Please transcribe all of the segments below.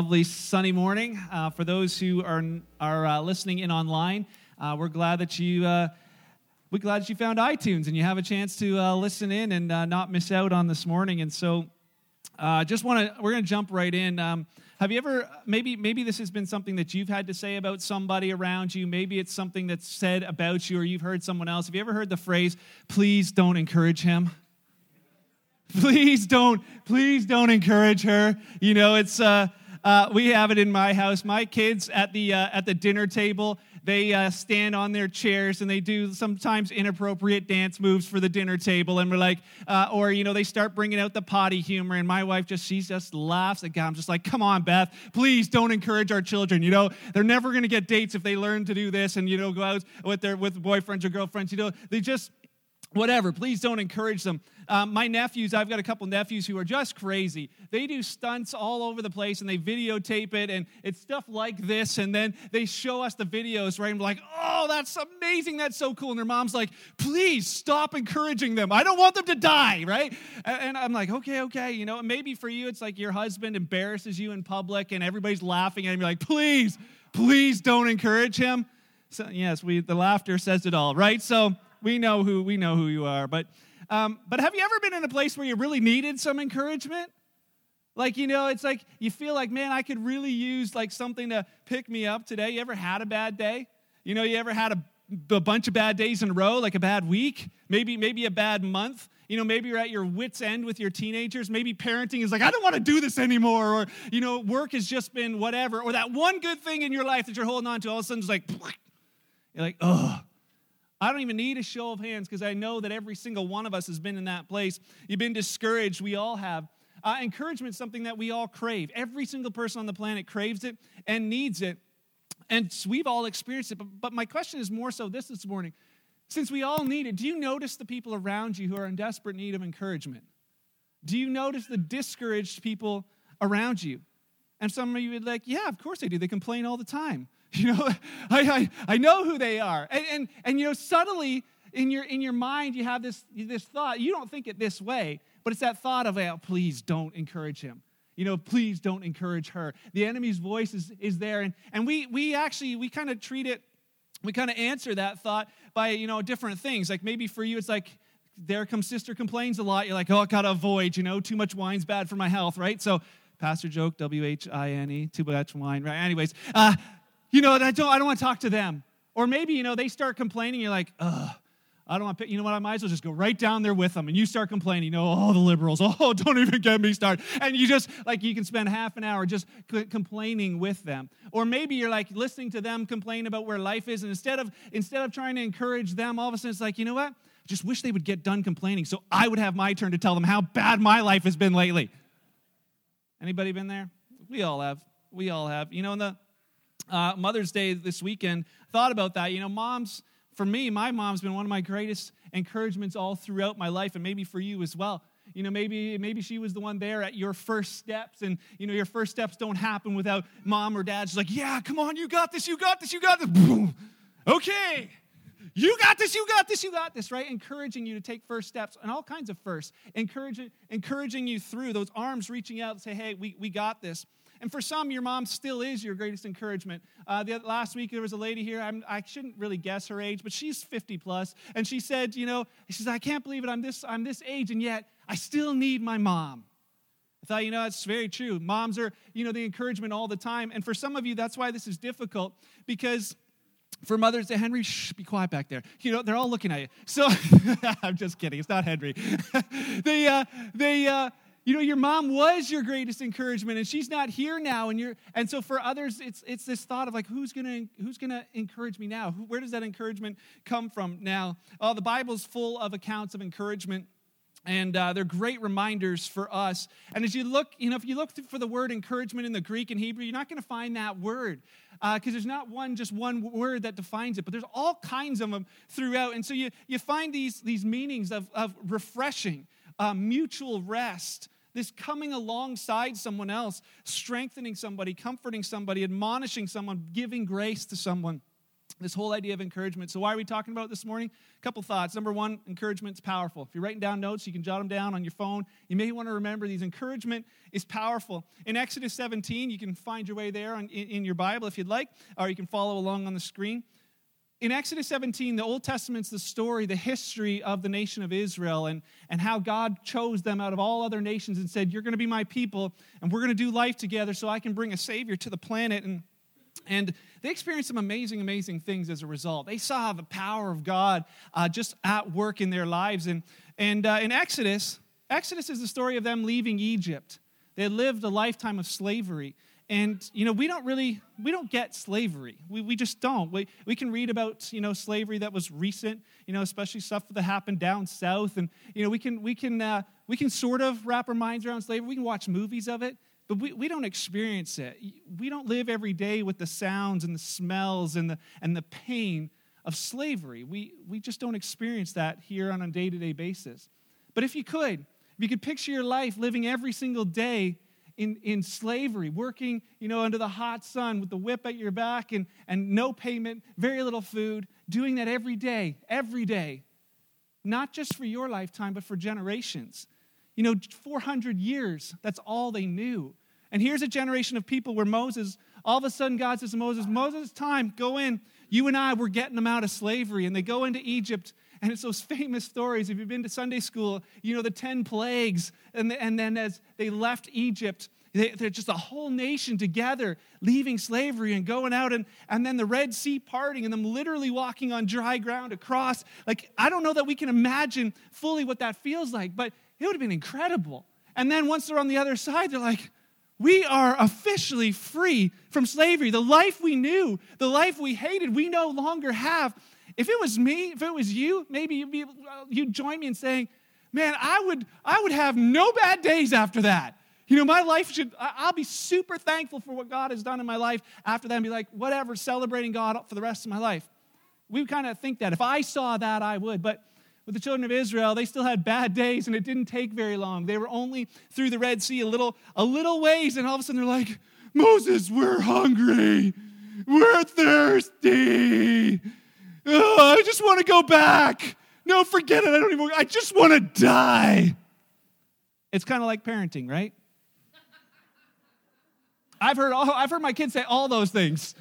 lovely sunny morning. Uh, for those who are, are uh, listening in online, uh, we're glad that you uh, we're glad that you found iTunes and you have a chance to uh, listen in and uh, not miss out on this morning. And so, just want to we're going to jump right in. Um, have you ever maybe maybe this has been something that you've had to say about somebody around you? Maybe it's something that's said about you, or you've heard someone else. Have you ever heard the phrase "Please don't encourage him"? please don't please don't encourage her you know it's uh, uh, we have it in my house. My kids at the uh, at the dinner table they uh, stand on their chairs and they do sometimes inappropriate dance moves for the dinner table. And we're like uh, or you know they start bringing out the potty humor and my wife just she just laughs at god. I'm just like come on beth please don't encourage our children you know? They're never going to get dates if they learn to do this and you know go out with their with boyfriends or girlfriends you know? They just whatever please don't encourage them. Um, my nephews i've got a couple nephews who are just crazy. They do stunts all over the place and they videotape it and it's stuff like this and then they show us the videos right? And we're like oh that's amazing. That's so cool. And their mom's like please stop encouraging them. I don't want them to die right? And i'm like okay okay you know maybe for you it's like your husband embarrasses you in public and everybody's laughing at him. You're like please please don't encourage him. So yes we the laughter says it all right? So we know who we know who you are. But um, but have you ever been in a place where you really needed some encouragement? Like you know, it's like you feel like, man, I could really use like something to pick me up today. You ever had a bad day? You know, you ever had a, a bunch of bad days in a row, like a bad week, maybe maybe a bad month. You know, maybe you're at your wits' end with your teenagers. Maybe parenting is like, I don't want to do this anymore. Or, you know, work has just been whatever. Or that one good thing in your life that you're holding on to, all of a sudden, is like, you're like, oh, I don't even need a show of hands because I know that every single one of us has been in that place. You've been discouraged. We all have. Uh, encouragement is something that we all crave. Every single person on the planet craves it and needs it. And we've all experienced it. But, but my question is more so this this morning. Since we all need it, do you notice the people around you who are in desperate need of encouragement? Do you notice the discouraged people around you? And some of you would like, yeah, of course they do. They complain all the time. You know, I, I, I know who they are. And, and, and, you know, subtly in your, in your mind, you have this, this thought. You don't think it this way, but it's that thought of, oh, please don't encourage him. You know, please don't encourage her. The enemy's voice is, is there. And, and we, we actually, we kind of treat it, we kind of answer that thought by, you know, different things. Like maybe for you, it's like, there comes sister complains a lot. You're like, oh, I gotta avoid, you know, too much wine's bad for my health, right? So, pastor joke, W H I N E, too much wine, right? Anyways, uh, you know, I don't, I don't want to talk to them. Or maybe, you know, they start complaining, you're like, ugh, I don't want to, you know what, I might as well just go right down there with them. And you start complaining, you know, oh, the liberals, oh, don't even get me started. And you just, like, you can spend half an hour just c- complaining with them. Or maybe you're like listening to them complain about where life is. And instead of, instead of trying to encourage them, all of a sudden it's like, you know what? I just wish they would get done complaining so I would have my turn to tell them how bad my life has been lately. Anybody been there? We all have. We all have. You know, in the uh, Mother's Day this weekend, thought about that. You know, moms, for me, my mom's been one of my greatest encouragements all throughout my life, and maybe for you as well. You know, maybe maybe she was the one there at your first steps, and you know your first steps don't happen without mom or dad. She's like, "Yeah, come on, you got this, you got this, you got this." Boom. Okay, you got this, you got this, you got this, right? Encouraging you to take first steps and all kinds of firsts, encouraging encouraging you through those arms reaching out and say, "Hey, we we got this." And for some, your mom still is your greatest encouragement. Uh, the, last week, there was a lady here. I'm, I should not really guess her age, but she's 50 plus, and she said, "You know, she says I can't believe it. I'm this I'm this age, and yet I still need my mom." I thought, you know, that's very true. Moms are, you know, the encouragement all the time. And for some of you, that's why this is difficult because for Mother's Day, Henry, shh, be quiet back there. You know, they're all looking at you. So I'm just kidding. It's not Henry. they, uh, they, uh, you know your mom was your greatest encouragement and she's not here now and you're and so for others it's it's this thought of like who's gonna who's gonna encourage me now? Where does that encouragement come from now? Oh the bible's full of accounts of encouragement and uh, they're great reminders for us. And as you look you know if you look for the word encouragement in the greek and hebrew you're not going to find that word because uh, there's not one just one word that defines it but there's all kinds of them throughout. And so you, you find these, these meanings of, of refreshing uh, mutual rest, this coming alongside someone else, strengthening somebody, comforting somebody, admonishing someone, giving grace to someone. this whole idea of encouragement. So, why are we talking about this morning? A couple thoughts. Number one, encouragement's powerful. If you're writing down notes, you can jot them down on your phone. You may want to remember these. Encouragement is powerful. In Exodus 17, you can find your way there in, in your Bible if you'd like, or you can follow along on the screen. In Exodus 17, the Old Testament's the story, the history of the nation of Israel and, and how God chose them out of all other nations and said, You're going to be my people, and we're going to do life together so I can bring a Savior to the planet. And and they experienced some amazing, amazing things as a result. They saw the power of God uh, just at work in their lives. And, and uh, in Exodus, Exodus is the story of them leaving Egypt. They lived a lifetime of slavery. And, you know, we don't really, we don't get slavery. We, we just don't. We, we can read about, you know, slavery that was recent, you know, especially stuff that happened down south. And, you know, we can, we can, uh, we can sort of wrap our minds around slavery. We can watch movies of it but we, we don't experience it. We don't live every day with the sounds and the smells and the, and the pain of slavery. We, we just don't experience that here on a day to day basis. But if you could, if you could picture your life living every single day in, in slavery, working, you know, under the hot sun with the whip at your back and, and no payment, very little food, doing that every day, every day, not just for your lifetime, but for generations. You know, 400 years, that's all they knew. And here's a generation of people where Moses, all of a sudden, God says to Moses, Moses, time, go in. You and I, we're getting them out of slavery. And they go into Egypt. And it's those famous stories. If you've been to Sunday school, you know the 10 plagues. And, the, and then as they left Egypt, they, they're just a whole nation together leaving slavery and going out. And, and then the Red Sea parting and them literally walking on dry ground across. Like, I don't know that we can imagine fully what that feels like, but it would have been incredible. And then once they're on the other side, they're like, we are officially free from slavery. The life we knew, the life we hated, we no longer have. If it was me, if it was you, maybe you'd, be, you'd join me in saying, man, I would, I would have no bad days after that. You know, my life should, I'll be super thankful for what God has done in my life after that and be like, whatever, celebrating God for the rest of my life. We kind of think that. If I saw that, I would. But with the children of Israel, they still had bad days and it didn't take very long. They were only through the Red Sea a little, a little ways, and all of a sudden they're like, Moses, we're hungry. We're thirsty. I just want to go back. No, forget it. I don't even, I just want to die. It's kind of like parenting, right? I've heard, all, I've heard my kids say all those things.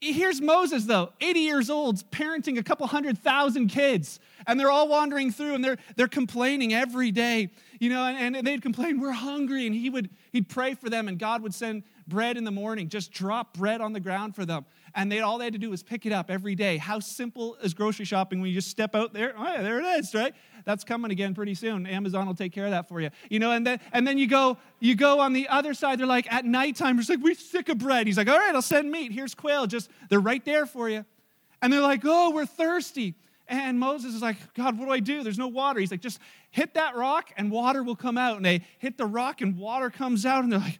Here's Moses, though, 80 years old, parenting a couple hundred thousand kids, and they're all wandering through and they're, they're complaining every day, you know, and, and they'd complain, We're hungry. And he would he'd pray for them, and God would send bread in the morning, just drop bread on the ground for them. And they all they had to do was pick it up every day. How simple is grocery shopping when you just step out there? Oh, yeah, there it is, right? That's coming again pretty soon. Amazon will take care of that for you. You know, and then and then you go you go on the other side. They're like at nighttime, it's like we're sick of bread. He's like, all right, I'll send meat. Here's quail. Just they're right there for you. And they're like, oh, we're thirsty. And Moses is like, God, what do I do? There's no water. He's like, just hit that rock and water will come out. And they hit the rock and water comes out. And they're like,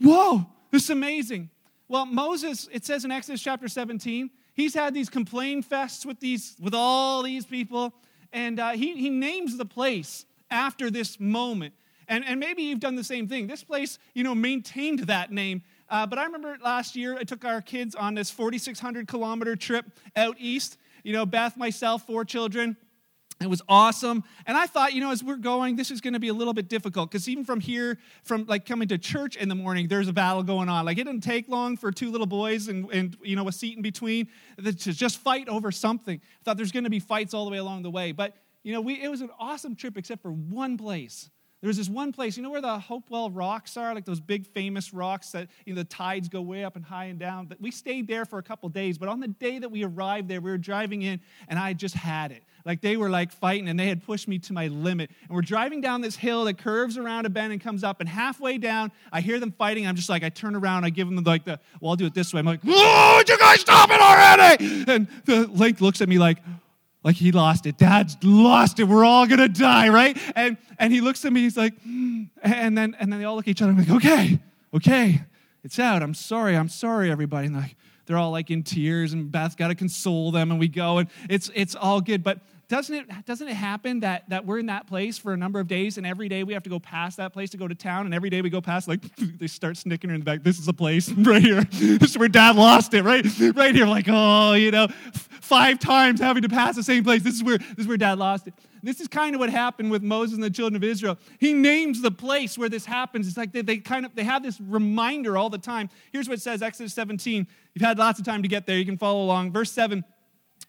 whoa, this is amazing. Well, Moses, it says in Exodus chapter 17, he's had these complain fests with, these, with all these people. And uh, he, he names the place after this moment. And, and maybe you've done the same thing. This place, you know, maintained that name. Uh, but I remember last year, I took our kids on this 4,600 kilometer trip out east you know, Beth, myself, four children. It was awesome. And I thought, you know, as we're going, this is going to be a little bit difficult because even from here, from like coming to church in the morning, there's a battle going on. Like it didn't take long for two little boys and, and you know, a seat in between uh, to just fight over something. I thought there's going to be fights all the way along the way. But, you know, we, it was an awesome trip except for one place. There was this one place, you know where the Hopewell rocks are, like those big famous rocks that you know the tides go way up and high and down. We stayed there for a couple days. But on the day that we arrived there, we were driving in, and I just had it. Like they were like fighting, and they had pushed me to my limit. And we're driving down this hill that curves around a bend and comes up. And halfway down, I hear them fighting. I'm just like, I turn around, I give them like the, well, I'll do it this way. I'm like, oh, you guys stop it already? And the lake looks at me like, like he lost it. Dad's lost it. We're all gonna die, right? And and he looks at me. He's like, and then and then they all look at each other. I'm like, okay, okay, it's out. I'm sorry. I'm sorry, everybody. And like they're all like in tears, and Beth's got to console them, and we go, and it's it's all good. But doesn't it, doesn't it happen that, that we're in that place for a number of days and every day we have to go past that place to go to town and every day we go past, like, they start snicking in the back. This is a place right here. this is where dad lost it, right? Right here. Like, oh, you know, five times having to pass the same place. This is where, this is where dad lost it. This is kind of what happened with Moses and the children of Israel. He names the place where this happens. It's like they, they kind of they have this reminder all the time. Here's what it says, Exodus 17. You've had lots of time to get there. You can follow along. Verse 7.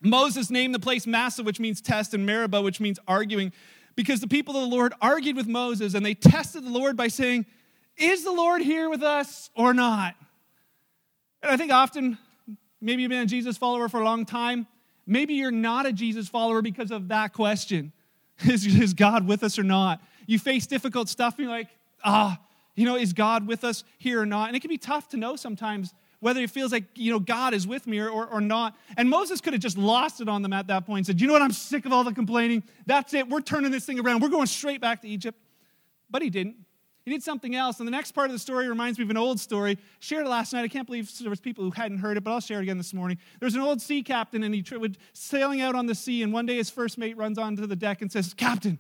Moses named the place Massah, which means test, and Meribah, which means arguing, because the people of the Lord argued with Moses and they tested the Lord by saying, Is the Lord here with us or not? And I think often, maybe you've been a Jesus follower for a long time. Maybe you're not a Jesus follower because of that question. Is, is God with us or not? You face difficult stuff and you're like, ah, you know, is God with us here or not? And it can be tough to know sometimes whether it feels like, you know, God is with me or, or, or, not. And Moses could have just lost it on them at that point and said, you know what, I'm sick of all the complaining. That's it. We're turning this thing around. We're going straight back to Egypt. But he didn't. He did something else. And the next part of the story reminds me of an old story. Shared it last night. I can't believe there was people who hadn't heard it, but I'll share it again this morning. There was an old sea captain, and he was sailing out on the sea. And one day his first mate runs onto the deck and says, Captain,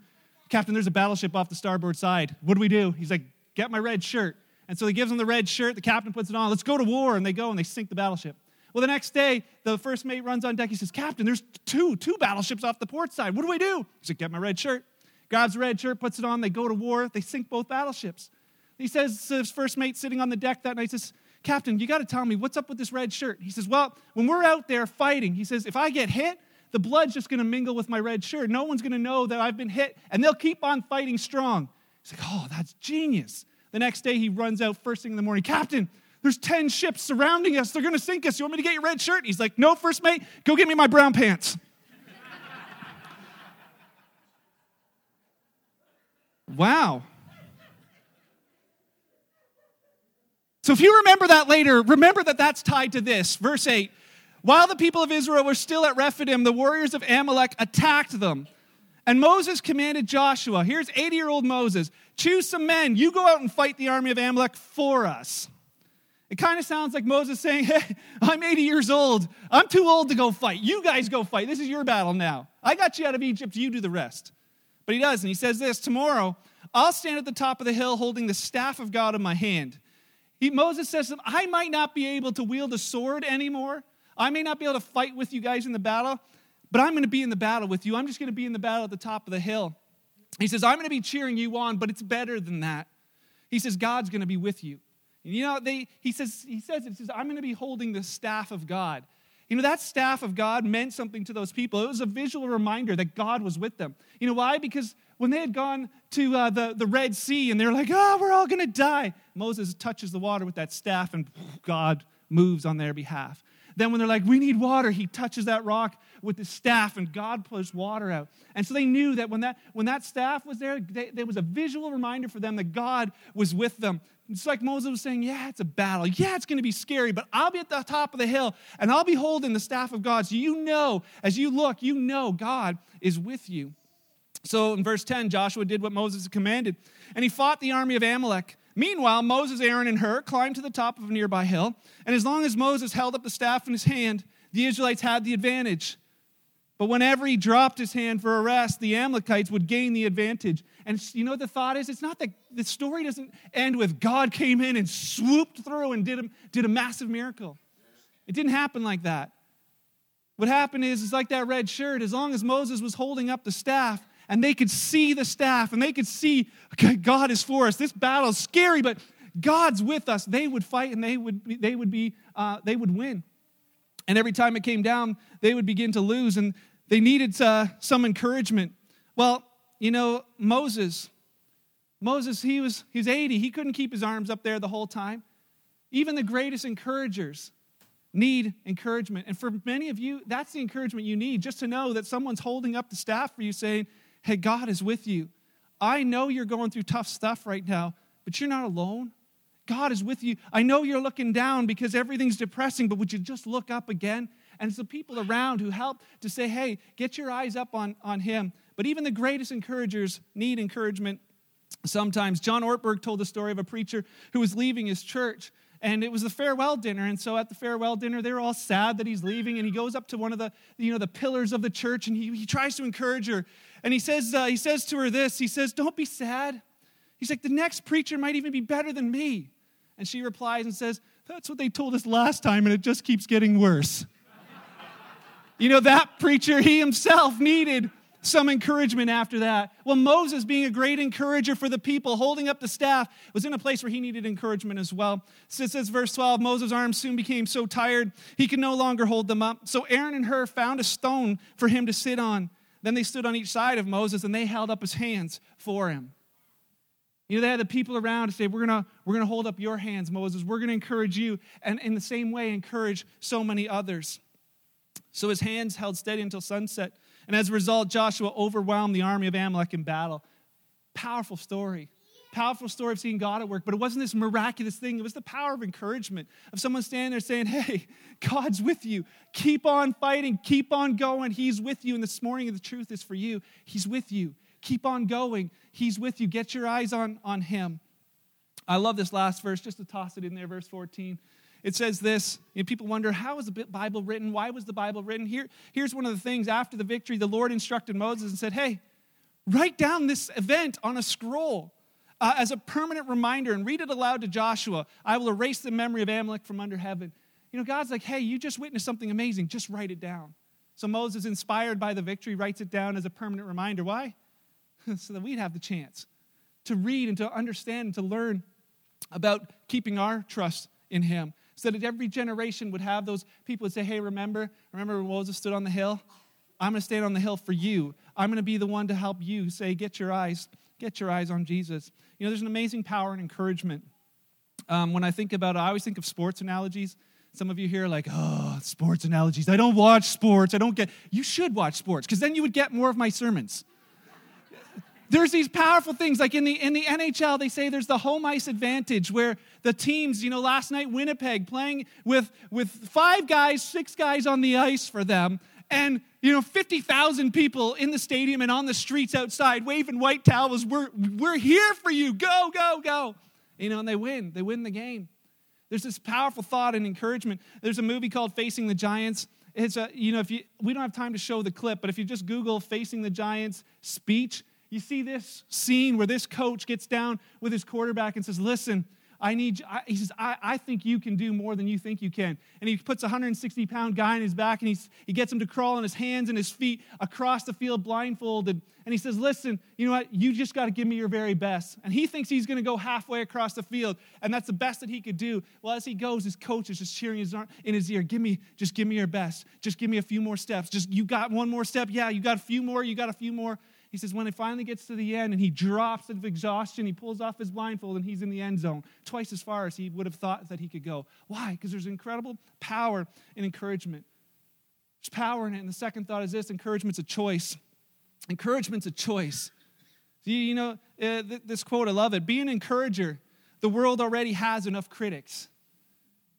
Captain, there's a battleship off the starboard side. What do we do? He's like, Get my red shirt. And so he gives him the red shirt. The captain puts it on. Let's go to war. And they go and they sink the battleship. Well, the next day, the first mate runs on deck. He says, Captain, there's two, two battleships off the port side. What do we do? He said, Get my red shirt. Grabs the red shirt, puts it on. They go to war. They sink both battleships. He says to his first mate sitting on the deck that night, says, Captain, you got to tell me what's up with this red shirt. He says, Well, when we're out there fighting, he says, if I get hit, the blood's just going to mingle with my red shirt. No one's going to know that I've been hit, and they'll keep on fighting strong. He's like, Oh, that's genius. The next day, he runs out first thing in the morning, Captain, there's 10 ships surrounding us. They're going to sink us. You want me to get your red shirt? He's like, No, first mate, go get me my brown pants. wow. So if you remember that later, remember that that's tied to this. Verse 8 While the people of Israel were still at Rephidim, the warriors of Amalek attacked them. And Moses commanded Joshua, here's 80 year old Moses, choose some men. You go out and fight the army of Amalek for us. It kind of sounds like Moses saying, Hey, I'm 80 years old. I'm too old to go fight. You guys go fight. This is your battle now. I got you out of Egypt. You do the rest. But he does, and he says this Tomorrow, I'll stand at the top of the hill holding the staff of God in my hand. He, Moses says to them, I might not be able to wield a sword anymore. I may not be able to fight with you guys in the battle, but I'm going to be in the battle with you. I'm just going to be in the battle at the top of the hill. He says, I'm going to be cheering you on, but it's better than that. He says, God's going to be with you. And you know, they, he says, he says, he says, I'm going to be holding the staff of God. You know, that staff of God meant something to those people. It was a visual reminder that God was with them. You know why? Because when they had gone to uh, the, the Red Sea and they're like, oh, we're all going to die, Moses touches the water with that staff and God moves on their behalf. Then when they're like, we need water, he touches that rock with his staff and God pours water out. And so they knew that when that, when that staff was there, they, there was a visual reminder for them that God was with them. It's like Moses was saying, yeah, it's a battle. Yeah, it's going to be scary, but I'll be at the top of the hill and I'll be holding the staff of God. So you know, as you look, you know God is with you. So in verse 10, Joshua did what Moses commanded, and he fought the army of Amalek. Meanwhile, Moses, Aaron, and Hur climbed to the top of a nearby hill, and as long as Moses held up the staff in his hand, the Israelites had the advantage. But whenever he dropped his hand for a rest, the Amalekites would gain the advantage. And you know what the thought is? It's not that the story doesn't end with God came in and swooped through and did a, did a massive miracle. It didn't happen like that. What happened is, it's like that red shirt. As long as Moses was holding up the staff, and they could see the staff and they could see okay, God is for us. This battle is scary, but God's with us. They would fight and they would be, they would be uh, they would win. And every time it came down, they would begin to lose, and they needed uh, some encouragement. Well, you know Moses. Moses, he was he's 80. He couldn't keep his arms up there the whole time. Even the greatest encouragers need encouragement. And for many of you, that's the encouragement you need, just to know that someone's holding up the staff for you saying, Hey, God is with you. I know you're going through tough stuff right now, but you're not alone. God is with you. I know you're looking down because everything's depressing, but would you just look up again? And it's the people around who help to say, hey, get your eyes up on, on Him. But even the greatest encouragers need encouragement sometimes. John Ortberg told the story of a preacher who was leaving his church and it was the farewell dinner and so at the farewell dinner they're all sad that he's leaving and he goes up to one of the you know the pillars of the church and he, he tries to encourage her and he says uh, he says to her this he says don't be sad he's like the next preacher might even be better than me and she replies and says that's what they told us last time and it just keeps getting worse you know that preacher he himself needed some encouragement after that. Well, Moses, being a great encourager for the people, holding up the staff, was in a place where he needed encouragement as well. So it says, verse 12 Moses' arms soon became so tired he could no longer hold them up. So Aaron and Hur found a stone for him to sit on. Then they stood on each side of Moses and they held up his hands for him. You know, they had the people around to say, We're gonna, we're gonna hold up your hands, Moses. We're gonna encourage you. And in the same way, encourage so many others. So his hands held steady until sunset. And as a result, Joshua overwhelmed the army of Amalek in battle. Powerful story. Powerful story of seeing God at work, but it wasn't this miraculous thing. It was the power of encouragement of someone standing there saying, Hey, God's with you. Keep on fighting. Keep on going. He's with you. And this morning, the truth is for you. He's with you. Keep on going. He's with you. Get your eyes on, on Him. I love this last verse, just to toss it in there, verse 14. It says this, know, people wonder, how was the Bible written? Why was the Bible written? Here, here's one of the things after the victory, the Lord instructed Moses and said, hey, write down this event on a scroll uh, as a permanent reminder and read it aloud to Joshua. I will erase the memory of Amalek from under heaven. You know, God's like, hey, you just witnessed something amazing. Just write it down. So Moses, inspired by the victory, writes it down as a permanent reminder. Why? so that we'd have the chance to read and to understand and to learn about keeping our trust in Him so that every generation would have those people would say, Hey, remember, remember when Moses stood on the hill? I'm going to stand on the hill for you. I'm going to be the one to help you say, Get your eyes, get your eyes on Jesus. You know, there's an amazing power and encouragement. Um, when I think about it, I always think of sports analogies. Some of you here are like, oh, sports analogies. I don't watch sports. I don't get. You should watch sports because then you would get more of my sermons there's these powerful things like in the in the NHL they say there's the home ice advantage where the teams you know last night Winnipeg playing with with five guys six guys on the ice for them and you know 50,000 people in the stadium and on the streets outside waving white towels we're we're here for you. Go go go. You know and they win. They win the game. There's this powerful thought and encouragement. There's a movie called Facing the Giants. It's a you know if you we don't have time to show the clip but if you just google Facing the Giants speech you see this scene where this coach gets down with his quarterback and says, Listen, I need, he says, I, I think you can do more than you think you can. And he puts a 160 pound guy on his back and he's, he gets him to crawl on his hands and his feet across the field blindfolded. And he says, Listen, you know what? You just got to give me your very best. And he thinks he's going to go halfway across the field. And that's the best that he could do. Well, as he goes, his coach is just cheering his arm, in his ear, Give me, just give me your best. Just give me a few more steps. Just, you got one more step. Yeah, you got a few more. You got a few more. He says, when it finally gets to the end and he drops out of exhaustion, he pulls off his blindfold and he's in the end zone, twice as far as he would have thought that he could go. Why? Because there's incredible power in encouragement. There's power in it. And the second thought is this encouragement's a choice. Encouragement's a choice. You, you know, uh, th- this quote, I love it. Be an encourager. The world already has enough critics.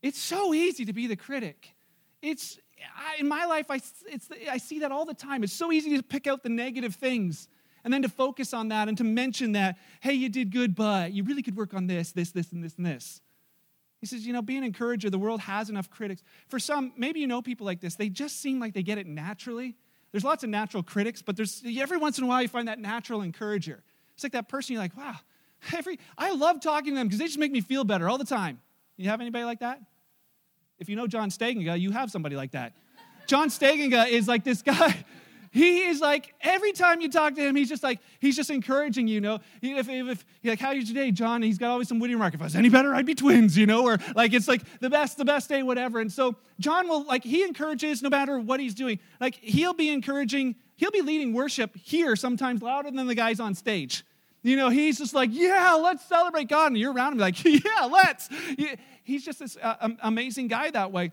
It's so easy to be the critic. It's, I, in my life, I, I see that all the time. It's so easy to pick out the negative things and then to focus on that and to mention that, hey, you did good, but you really could work on this, this, this, and this, and this. He says, you know, be an encourager. The world has enough critics. For some, maybe you know people like this, they just seem like they get it naturally. There's lots of natural critics, but there's every once in a while you find that natural encourager. It's like that person you're like, wow, every I love talking to them because they just make me feel better all the time. You have anybody like that? If you know John Stagenga, you have somebody like that. John Stagenga is like this guy. He is like every time you talk to him, he's just like he's just encouraging you. you know, if, if, if like, "How are you today, John?" And he's got always some witty remark. If I was any better, I'd be twins. You know, or like it's like the best, the best day, whatever. And so John will like he encourages no matter what he's doing. Like he'll be encouraging, he'll be leading worship here sometimes louder than the guys on stage. You know, he's just like, yeah, let's celebrate God. And you're around him like, yeah, let's. He's just this uh, amazing guy that way.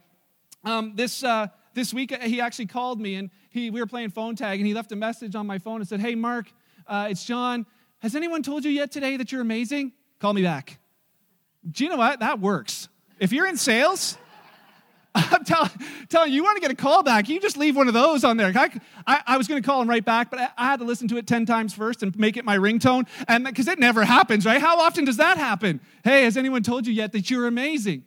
Um, this, uh, this week, uh, he actually called me and he, we were playing phone tag and he left a message on my phone and said, hey, Mark, uh, it's John. Has anyone told you yet today that you're amazing? Call me back. Do you know what? That works. If you're in sales, I'm tell, telling you, you want to get a call back, you just leave one of those on there. I, I, I was going to call him right back, but I, I, had to listen to it 10 times first and make it my ringtone. And because it never happens, right? How often does that happen? Hey, has anyone told you yet that you're amazing?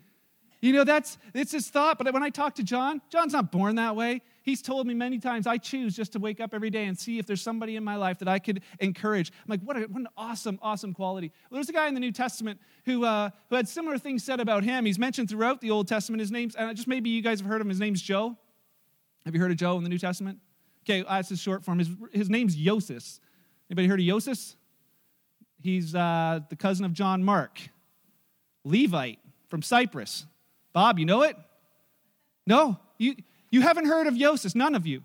You know, that's it's his thought. But when I talk to John, John's not born that way. He's told me many times I choose just to wake up every day and see if there's somebody in my life that I could encourage. I'm like, what, a, what an awesome, awesome quality. Well, there's a guy in the New Testament who, uh, who had similar things said about him. He's mentioned throughout the Old Testament. His name's, and just maybe you guys have heard of him. His name's Joe. Have you heard of Joe in the New Testament? Okay, that's his short form. His, his name's Joses. Anybody heard of Joses? He's uh, the cousin of John Mark, Levite from Cyprus. Bob, you know it? No, you, you haven't heard of Joses, none of you.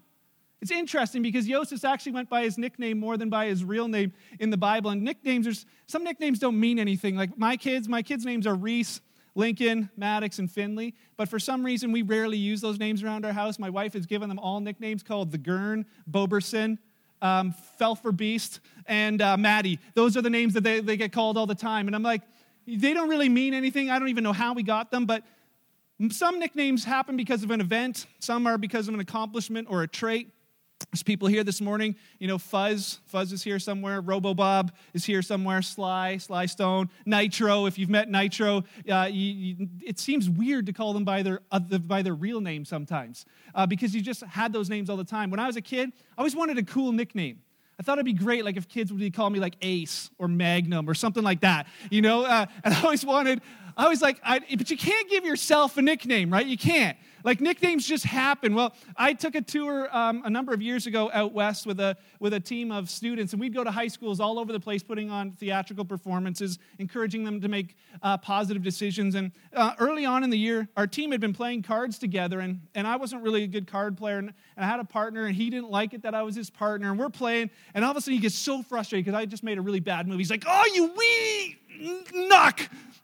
It's interesting because Joses actually went by his nickname more than by his real name in the Bible. And nicknames, are, some nicknames don't mean anything. Like my kids, my kids' names are Reese, Lincoln, Maddox, and Finley. But for some reason, we rarely use those names around our house. My wife has given them all nicknames called the Gurn, Boberson, um, Felfer Beast, and uh, Maddie. Those are the names that they, they get called all the time. And I'm like, they don't really mean anything. I don't even know how we got them, but some nicknames happen because of an event, some are because of an accomplishment or a trait. There's people here this morning, you know, Fuzz, Fuzz is here somewhere. Robo Bob is here somewhere. Sly, Sly Stone, Nitro. If you've met Nitro, uh, you, you, it seems weird to call them by their uh, by their real name sometimes uh, because you just had those names all the time. When I was a kid, I always wanted a cool nickname. I thought it'd be great, like if kids would call me like Ace or Magnum or something like that, you know. Uh, and I always wanted, I was like, I, but you can't give yourself a nickname, right? You can't. Like nicknames just happen. Well, I took a tour um, a number of years ago out west with a with a team of students, and we'd go to high schools all over the place, putting on theatrical performances, encouraging them to make uh, positive decisions. And uh, early on in the year, our team had been playing cards together, and and I wasn't really a good card player, and, and I had a partner, and he didn't like it that I was his partner, and we're playing, and all of a sudden he gets so frustrated because I just made a really bad move. He's like, "Oh, you wee knock!"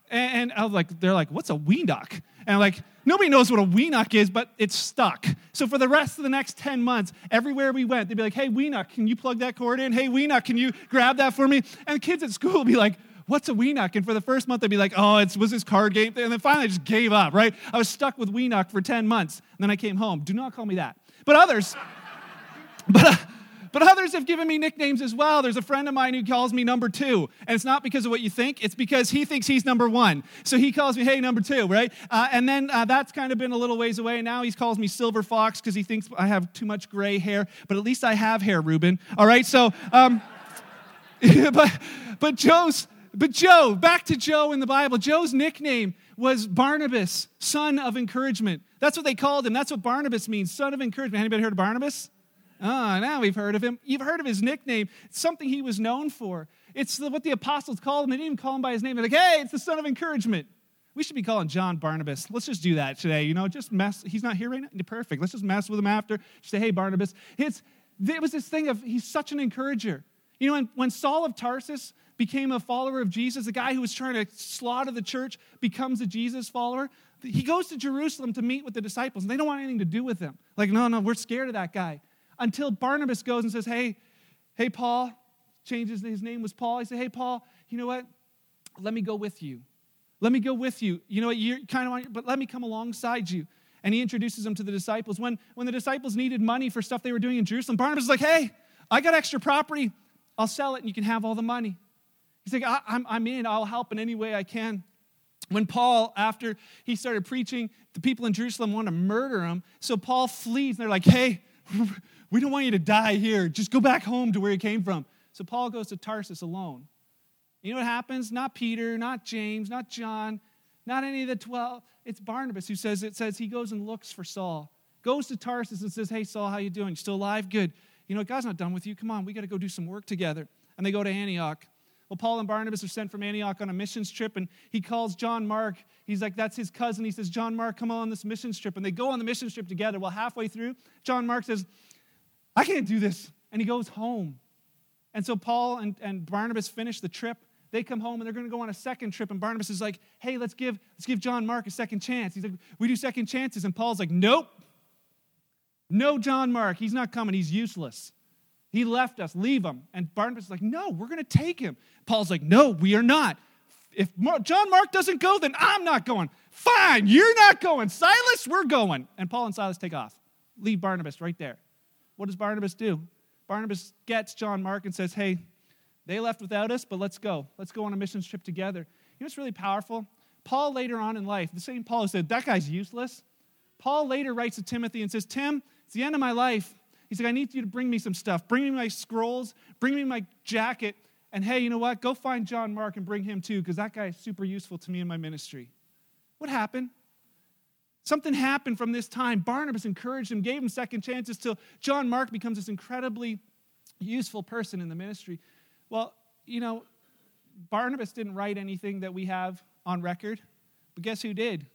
And I was like, they're like, what's a weenock? And I'm like, nobody knows what a weenock is, but it's stuck. So for the rest of the next 10 months, everywhere we went, they'd be like, hey, wee knock, can you plug that cord in? Hey, wee knock, can you grab that for me? And kids at school would be like, what's a Weenock? And for the first month, they'd be like, oh, it was this card game. And then finally, I just gave up, right? I was stuck with Weenock for 10 months. And then I came home. Do not call me that. But others, but, but others have given me nicknames as well. There's a friend of mine who calls me number two. And it's not because of what you think, it's because he thinks he's number one. So he calls me, hey, number two, right? Uh, and then uh, that's kind of been a little ways away. Now he calls me Silver Fox because he thinks I have too much gray hair. But at least I have hair, Ruben. All right, so, um, but, but Joe's, but Joe, back to Joe in the Bible. Joe's nickname was Barnabas, son of encouragement. That's what they called him. That's what Barnabas means, son of encouragement. Anybody heard of Barnabas? Ah, oh, now we've heard of him. You've heard of his nickname. It's something he was known for. It's what the apostles called him. They didn't even call him by his name. They're like, hey, it's the son of encouragement. We should be calling John Barnabas. Let's just do that today. You know, just mess. He's not here right now. Perfect. Let's just mess with him after. Just say, hey, Barnabas. It's, it was this thing of he's such an encourager. You know, when, when Saul of Tarsus became a follower of Jesus, the guy who was trying to slaughter the church becomes a Jesus follower, he goes to Jerusalem to meet with the disciples, and they don't want anything to do with him. Like, no, no, we're scared of that guy until Barnabas goes and says, Hey, hey, Paul, changes his name was Paul. He said, Hey, Paul, you know what? Let me go with you. Let me go with you. You know what? You're kind of on, but let me come alongside you. And he introduces them to the disciples. When, when the disciples needed money for stuff they were doing in Jerusalem, Barnabas is like, Hey, I got extra property. I'll sell it and you can have all the money. He's like, I, I'm, I'm in. I'll help in any way I can. When Paul, after he started preaching, the people in Jerusalem want to murder him. So Paul flees. And they're like, hey, we don't want you to die here. Just go back home to where you came from. So Paul goes to Tarsus alone. You know what happens? Not Peter, not James, not John, not any of the 12. It's Barnabas who says it says he goes and looks for Saul. Goes to Tarsus and says, "Hey Saul, how you doing? You still alive? Good. You know, God's not done with you. Come on, we got to go do some work together." And they go to Antioch. Well, Paul and Barnabas are sent from Antioch on a missions trip, and he calls John Mark. He's like, that's his cousin. He says, John Mark, come on this missions trip. And they go on the missions trip together. Well, halfway through, John Mark says, I can't do this. And he goes home. And so Paul and, and Barnabas finish the trip. They come home and they're going to go on a second trip. And Barnabas is like, hey, let's give, let's give John Mark a second chance. He's like, we do second chances. And Paul's like, nope. No, John Mark. He's not coming. He's useless. He left us. Leave him. And Barnabas is like, no, we're going to take him. Paul's like, no, we are not. If John Mark doesn't go, then I'm not going. Fine, you're not going. Silas, we're going. And Paul and Silas take off. Leave Barnabas right there. What does Barnabas do? Barnabas gets John Mark and says, hey, they left without us, but let's go. Let's go on a missions trip together. You know what's really powerful? Paul later on in life, the same Paul who said, That guy's useless. Paul later writes to Timothy and says, Tim, it's the end of my life. He's like, I need you to bring me some stuff. Bring me my scrolls, bring me my jacket, and hey, you know what? Go find John Mark and bring him too, because that guy is super useful to me in my ministry. What happened? Something happened from this time. Barnabas encouraged him, gave him second chances till John Mark becomes this incredibly useful person in the ministry. Well, you know, Barnabas didn't write anything that we have on record, but guess who did?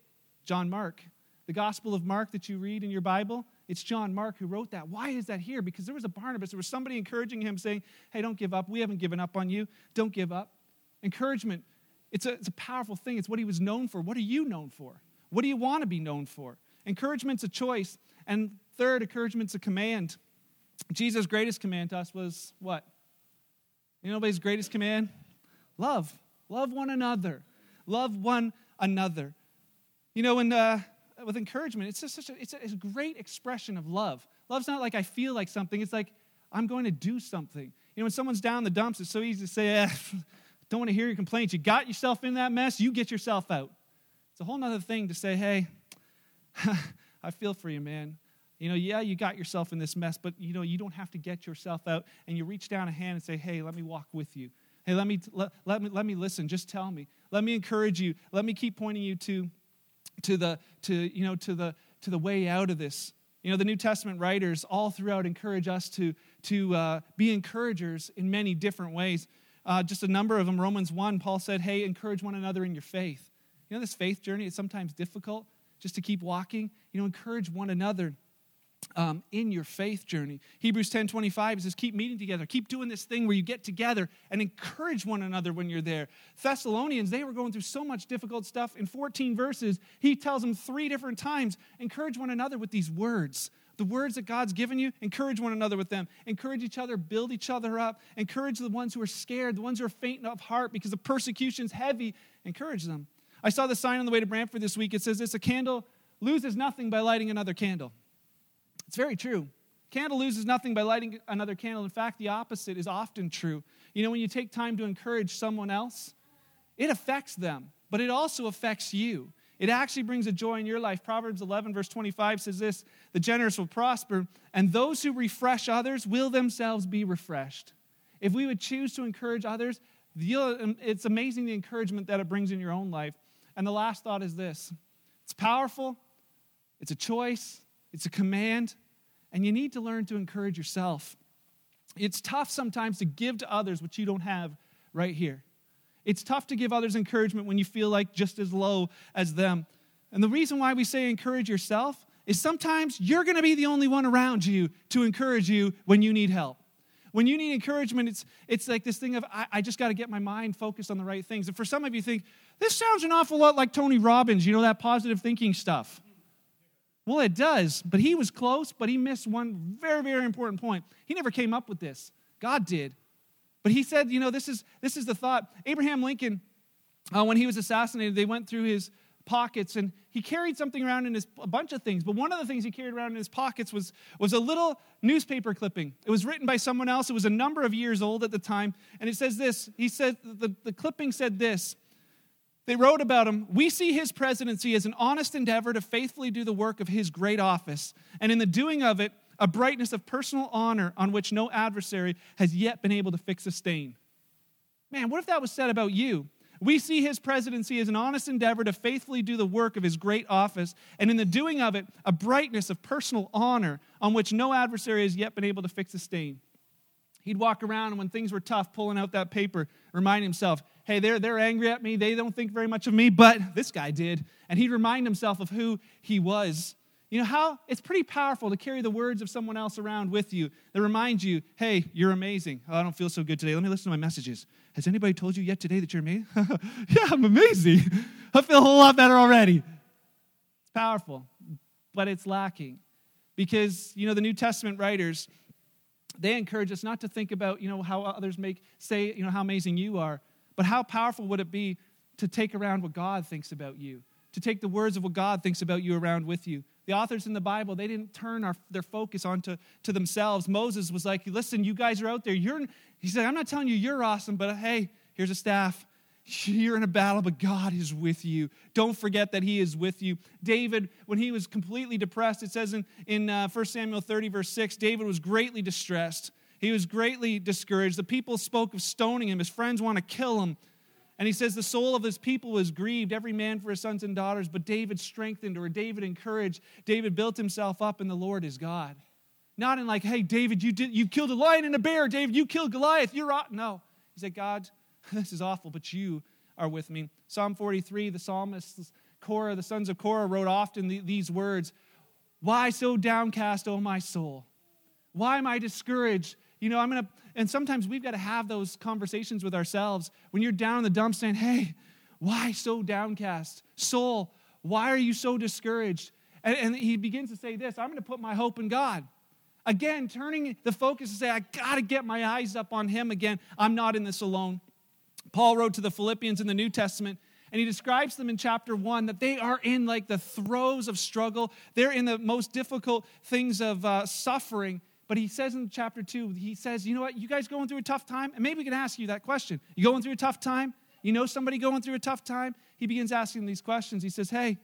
John Mark. The Gospel of Mark that you read in your Bible, it's John Mark who wrote that. Why is that here? Because there was a Barnabas, there was somebody encouraging him saying, Hey, don't give up. We haven't given up on you. Don't give up. Encouragement, it's a, it's a powerful thing. It's what he was known for. What are you known for? What do you want to be known for? Encouragement's a choice. And third, encouragement's a command. Jesus' greatest command to us was what? You know his greatest command? Love. Love one another. Love one another. You know, when, uh, with encouragement, it's just such a, it's a, it's a great expression of love. Love's not like I feel like something, it's like I'm going to do something. You know, when someone's down in the dumps, it's so easy to say, eh, don't want to hear your complaints. You got yourself in that mess, you get yourself out. A whole other thing to say, hey, I feel for you, man. You know, yeah, you got yourself in this mess, but you know, you don't have to get yourself out. And you reach down a hand and say, hey, let me walk with you. Hey, let me, let, let me, let me listen. Just tell me. Let me encourage you. Let me keep pointing you to, to, the, to, you know, to, the, to the way out of this. You know, the New Testament writers all throughout encourage us to, to uh, be encouragers in many different ways. Uh, just a number of them. Romans 1, Paul said, hey, encourage one another in your faith. You know, this faith journey is sometimes difficult just to keep walking. You know, encourage one another. Um, in your faith journey. Hebrews 10 25 says, Keep meeting together. Keep doing this thing where you get together and encourage one another when you're there. Thessalonians, they were going through so much difficult stuff. In 14 verses, he tells them three different times encourage one another with these words. The words that God's given you, encourage one another with them. Encourage each other, build each other up. Encourage the ones who are scared, the ones who are faint of heart because the persecution's heavy. Encourage them. I saw the sign on the way to Brantford this week. It says this a candle loses nothing by lighting another candle. It's very true. Candle loses nothing by lighting another candle. In fact, the opposite is often true. You know, when you take time to encourage someone else, it affects them, but it also affects you. It actually brings a joy in your life. Proverbs 11, verse 25 says this The generous will prosper, and those who refresh others will themselves be refreshed. If we would choose to encourage others, it's amazing the encouragement that it brings in your own life. And the last thought is this it's powerful, it's a choice, it's a command, and you need to learn to encourage yourself. It's tough sometimes to give to others what you don't have right here. It's tough to give others encouragement when you feel like just as low as them. And the reason why we say encourage yourself is sometimes you're going to be the only one around you to encourage you when you need help. When you need encouragement, it's, it's like this thing of, I, I just got to get my mind focused on the right things. And for some of you think, this sounds an awful lot like Tony Robbins, you know, that positive thinking stuff. Well, it does, but he was close, but he missed one very, very important point. He never came up with this. God did. But he said, you know, this is, this is the thought. Abraham Lincoln, uh, when he was assassinated, they went through his pockets and he carried something around in his a bunch of things but one of the things he carried around in his pockets was was a little newspaper clipping. It was written by someone else. It was a number of years old at the time and it says this he said the, the clipping said this they wrote about him we see his presidency as an honest endeavor to faithfully do the work of his great office and in the doing of it a brightness of personal honor on which no adversary has yet been able to fix a stain. Man what if that was said about you we see his presidency as an honest endeavor to faithfully do the work of his great office, and in the doing of it, a brightness of personal honor on which no adversary has yet been able to fix a stain. He'd walk around and when things were tough, pulling out that paper, remind himself, hey, they're, they're angry at me. They don't think very much of me, but this guy did. And he'd remind himself of who he was. You know how it's pretty powerful to carry the words of someone else around with you that remind you, hey, you're amazing. Oh, I don't feel so good today. Let me listen to my messages. Has anybody told you yet today that you're amazing? yeah, I'm amazing. I feel a whole lot better already. It's powerful, but it's lacking. Because, you know, the New Testament writers, they encourage us not to think about, you know, how others make say, you know, how amazing you are, but how powerful would it be to take around what God thinks about you, to take the words of what God thinks about you around with you. The authors in the Bible, they didn't turn our, their focus onto to themselves. Moses was like, listen, you guys are out there. You're, he said, I'm not telling you you're awesome, but hey, here's a staff. you're in a battle, but God is with you. Don't forget that He is with you. David, when he was completely depressed, it says in, in uh, 1 Samuel 30, verse 6, David was greatly distressed. He was greatly discouraged. The people spoke of stoning him. His friends want to kill him. And he says, The soul of his people was grieved, every man for his sons and daughters. But David strengthened or David encouraged. David built himself up, and the Lord is God. Not in like, hey, David, you did you killed a lion and a bear. David, you killed Goliath. You're out. No. He said, God, this is awful, but you are with me. Psalm 43, the psalmist Korah, the sons of Korah, wrote often these words Why so downcast, O my soul? Why am I discouraged? You know, I'm going to, and sometimes we've got to have those conversations with ourselves when you're down in the dumps saying, Hey, why so downcast? Soul, why are you so discouraged? And, and he begins to say this I'm going to put my hope in God. Again, turning the focus to say, I got to get my eyes up on him again. I'm not in this alone. Paul wrote to the Philippians in the New Testament, and he describes them in chapter one that they are in like the throes of struggle. They're in the most difficult things of uh, suffering. But he says in chapter two, he says, You know what? You guys going through a tough time? And maybe we can ask you that question. You going through a tough time? You know somebody going through a tough time? He begins asking these questions. He says, Hey,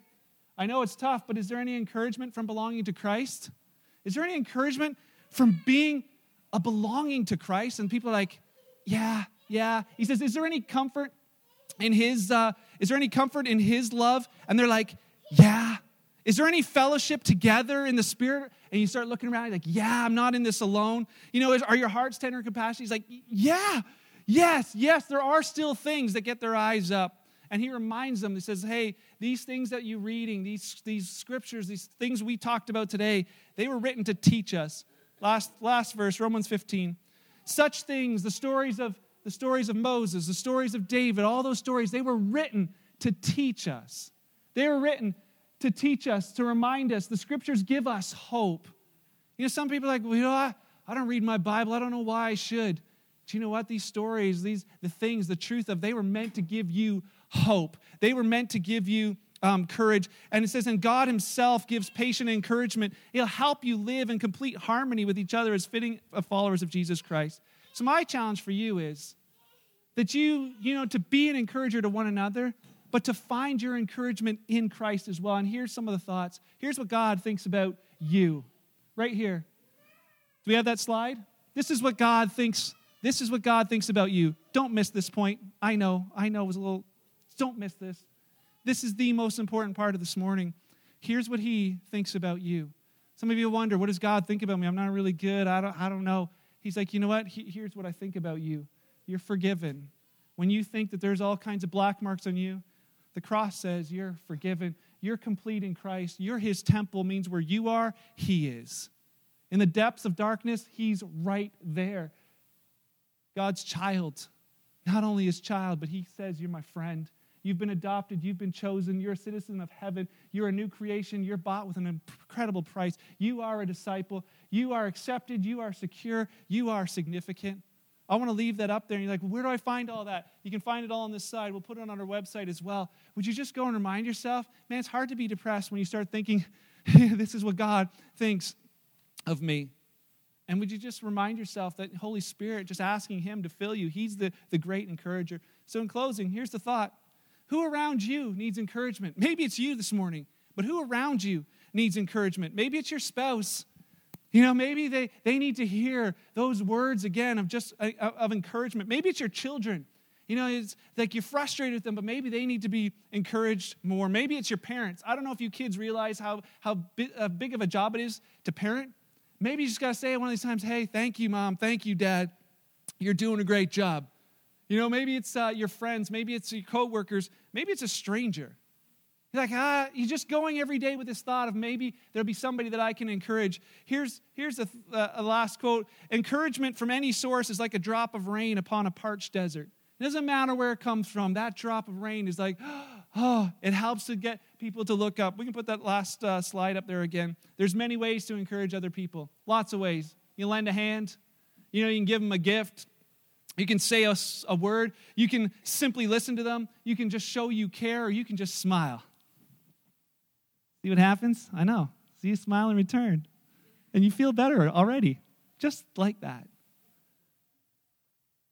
I know it's tough, but is there any encouragement from belonging to Christ? Is there any encouragement from being a belonging to Christ? And people are like, Yeah, yeah. He says, Is there any comfort in his uh, is there any comfort in his love? And they're like, Yeah. Is there any fellowship together in the spirit? And you start looking around, like, yeah, I'm not in this alone. You know, is, are your hearts tender and compassionate? He's like, yeah, yes, yes, there are still things that get their eyes up. And he reminds them, he says, hey, these things that you're reading, these, these scriptures, these things we talked about today, they were written to teach us. Last, last verse, Romans 15. Such things, the stories of the stories of Moses, the stories of David, all those stories, they were written to teach us. They were written to teach us, to remind us. The scriptures give us hope. You know, some people are like, well, you know, I, I don't read my Bible. I don't know why I should. Do you know what? These stories, these the things, the truth of, they were meant to give you hope. They were meant to give you um, courage. And it says, and God Himself gives patient encouragement. He'll help you live in complete harmony with each other as fitting followers of Jesus Christ. So, my challenge for you is that you, you know, to be an encourager to one another, but to find your encouragement in Christ as well. And here's some of the thoughts. Here's what God thinks about you, right here. Do we have that slide? This is what God thinks. This is what God thinks about you. Don't miss this point. I know, I know it was a little, don't miss this. This is the most important part of this morning. Here's what He thinks about you. Some of you wonder, what does God think about me? I'm not really good. I don't, I don't know. He's like, you know what? He, here's what I think about you you're forgiven. When you think that there's all kinds of black marks on you, the cross says you're forgiven. You're complete in Christ. You're his temple, means where you are, he is. In the depths of darkness, he's right there. God's child, not only his child, but he says, You're my friend. You've been adopted. You've been chosen. You're a citizen of heaven. You're a new creation. You're bought with an incredible price. You are a disciple. You are accepted. You are secure. You are significant. I want to leave that up there. And you're like, where do I find all that? You can find it all on this side. We'll put it on our website as well. Would you just go and remind yourself? Man, it's hard to be depressed when you start thinking, this is what God thinks of me. And would you just remind yourself that Holy Spirit, just asking Him to fill you, He's the, the great encourager. So, in closing, here's the thought Who around you needs encouragement? Maybe it's you this morning, but who around you needs encouragement? Maybe it's your spouse. You know, maybe they, they need to hear those words again of just uh, uh, of encouragement. Maybe it's your children. You know, it's like you're frustrated with them, but maybe they need to be encouraged more. Maybe it's your parents. I don't know if you kids realize how, how big, uh, big of a job it is to parent. Maybe you just got to say one of these times, hey, thank you, mom. Thank you, dad. You're doing a great job. You know, maybe it's uh, your friends. Maybe it's your coworkers. Maybe it's a stranger. You're like, ah, you're just going every day with this thought of maybe there'll be somebody that I can encourage. Here's, here's a, a last quote Encouragement from any source is like a drop of rain upon a parched desert. It doesn't matter where it comes from, that drop of rain is like, oh, it helps to get people to look up. We can put that last uh, slide up there again. There's many ways to encourage other people, lots of ways. You lend a hand, you know, you can give them a gift. You can say a, a word. You can simply listen to them. You can just show you care, or you can just smile. See what happens? I know. See you smile in return. And you feel better already, just like that.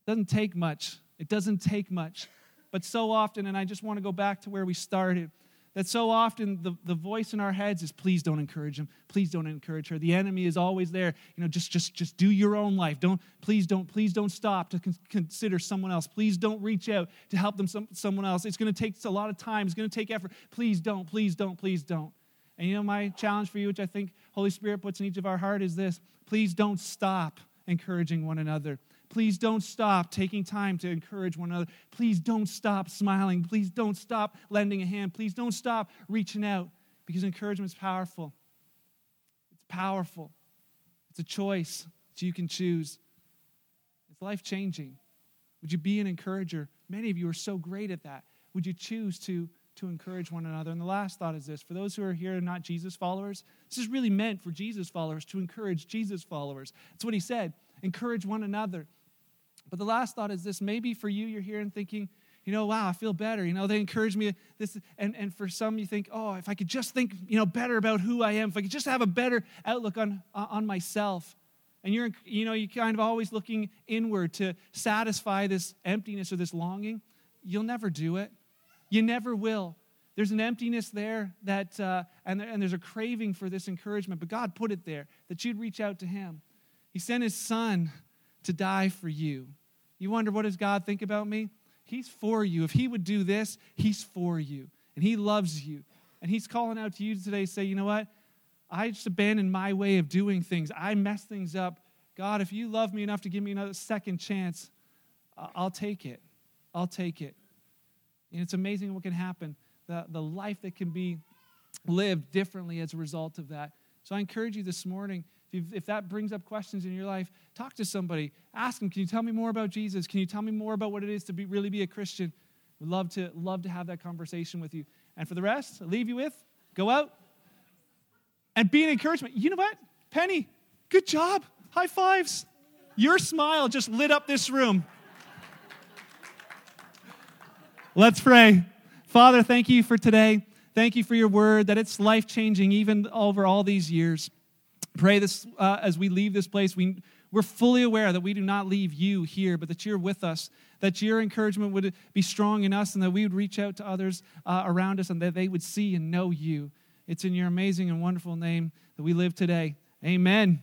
It doesn't take much. It doesn't take much. But so often, and I just want to go back to where we started, that so often the, the voice in our heads is please don't encourage him please don't encourage her the enemy is always there you know just just just do your own life don't please don't please don't stop to con- consider someone else please don't reach out to help them some, someone else it's going to take a lot of time it's going to take effort please don't please don't please don't and you know my challenge for you which i think holy spirit puts in each of our heart is this please don't stop encouraging one another Please don't stop taking time to encourage one another. Please don't stop smiling. Please don't stop lending a hand. Please don't stop reaching out because encouragement is powerful. It's powerful. It's a choice that you can choose. It's life changing. Would you be an encourager? Many of you are so great at that. Would you choose to, to encourage one another? And the last thought is this for those who are here and not Jesus followers, this is really meant for Jesus followers to encourage Jesus followers. That's what he said encourage one another. But the last thought is this maybe for you, you're here and thinking, you know, wow, I feel better. You know, they encourage me. This, and, and for some, you think, oh, if I could just think, you know, better about who I am, if I could just have a better outlook on, uh, on myself. And you're, you know, you're kind of always looking inward to satisfy this emptiness or this longing. You'll never do it. You never will. There's an emptiness there that, uh, and, and there's a craving for this encouragement, but God put it there that you'd reach out to Him. He sent His Son to die for you. You wonder, what does God think about me? He's for you. If He would do this, He's for you. And He loves you. And He's calling out to you today, say, you know what? I just abandoned my way of doing things. I messed things up. God, if you love me enough to give me another second chance, I'll take it. I'll take it. And it's amazing what can happen, the, the life that can be lived differently as a result of that. So I encourage you this morning if, if that brings up questions in your life, talk to somebody. Ask them, can you tell me more about Jesus? Can you tell me more about what it is to be, really be a Christian? We'd love to, love to have that conversation with you. And for the rest, I'll leave you with go out and be an encouragement. You know what? Penny, good job. High fives. Your smile just lit up this room. Let's pray. Father, thank you for today. Thank you for your word, that it's life changing even over all these years. Pray this uh, as we leave this place. We, we're fully aware that we do not leave you here, but that you're with us, that your encouragement would be strong in us, and that we would reach out to others uh, around us and that they would see and know you. It's in your amazing and wonderful name that we live today. Amen.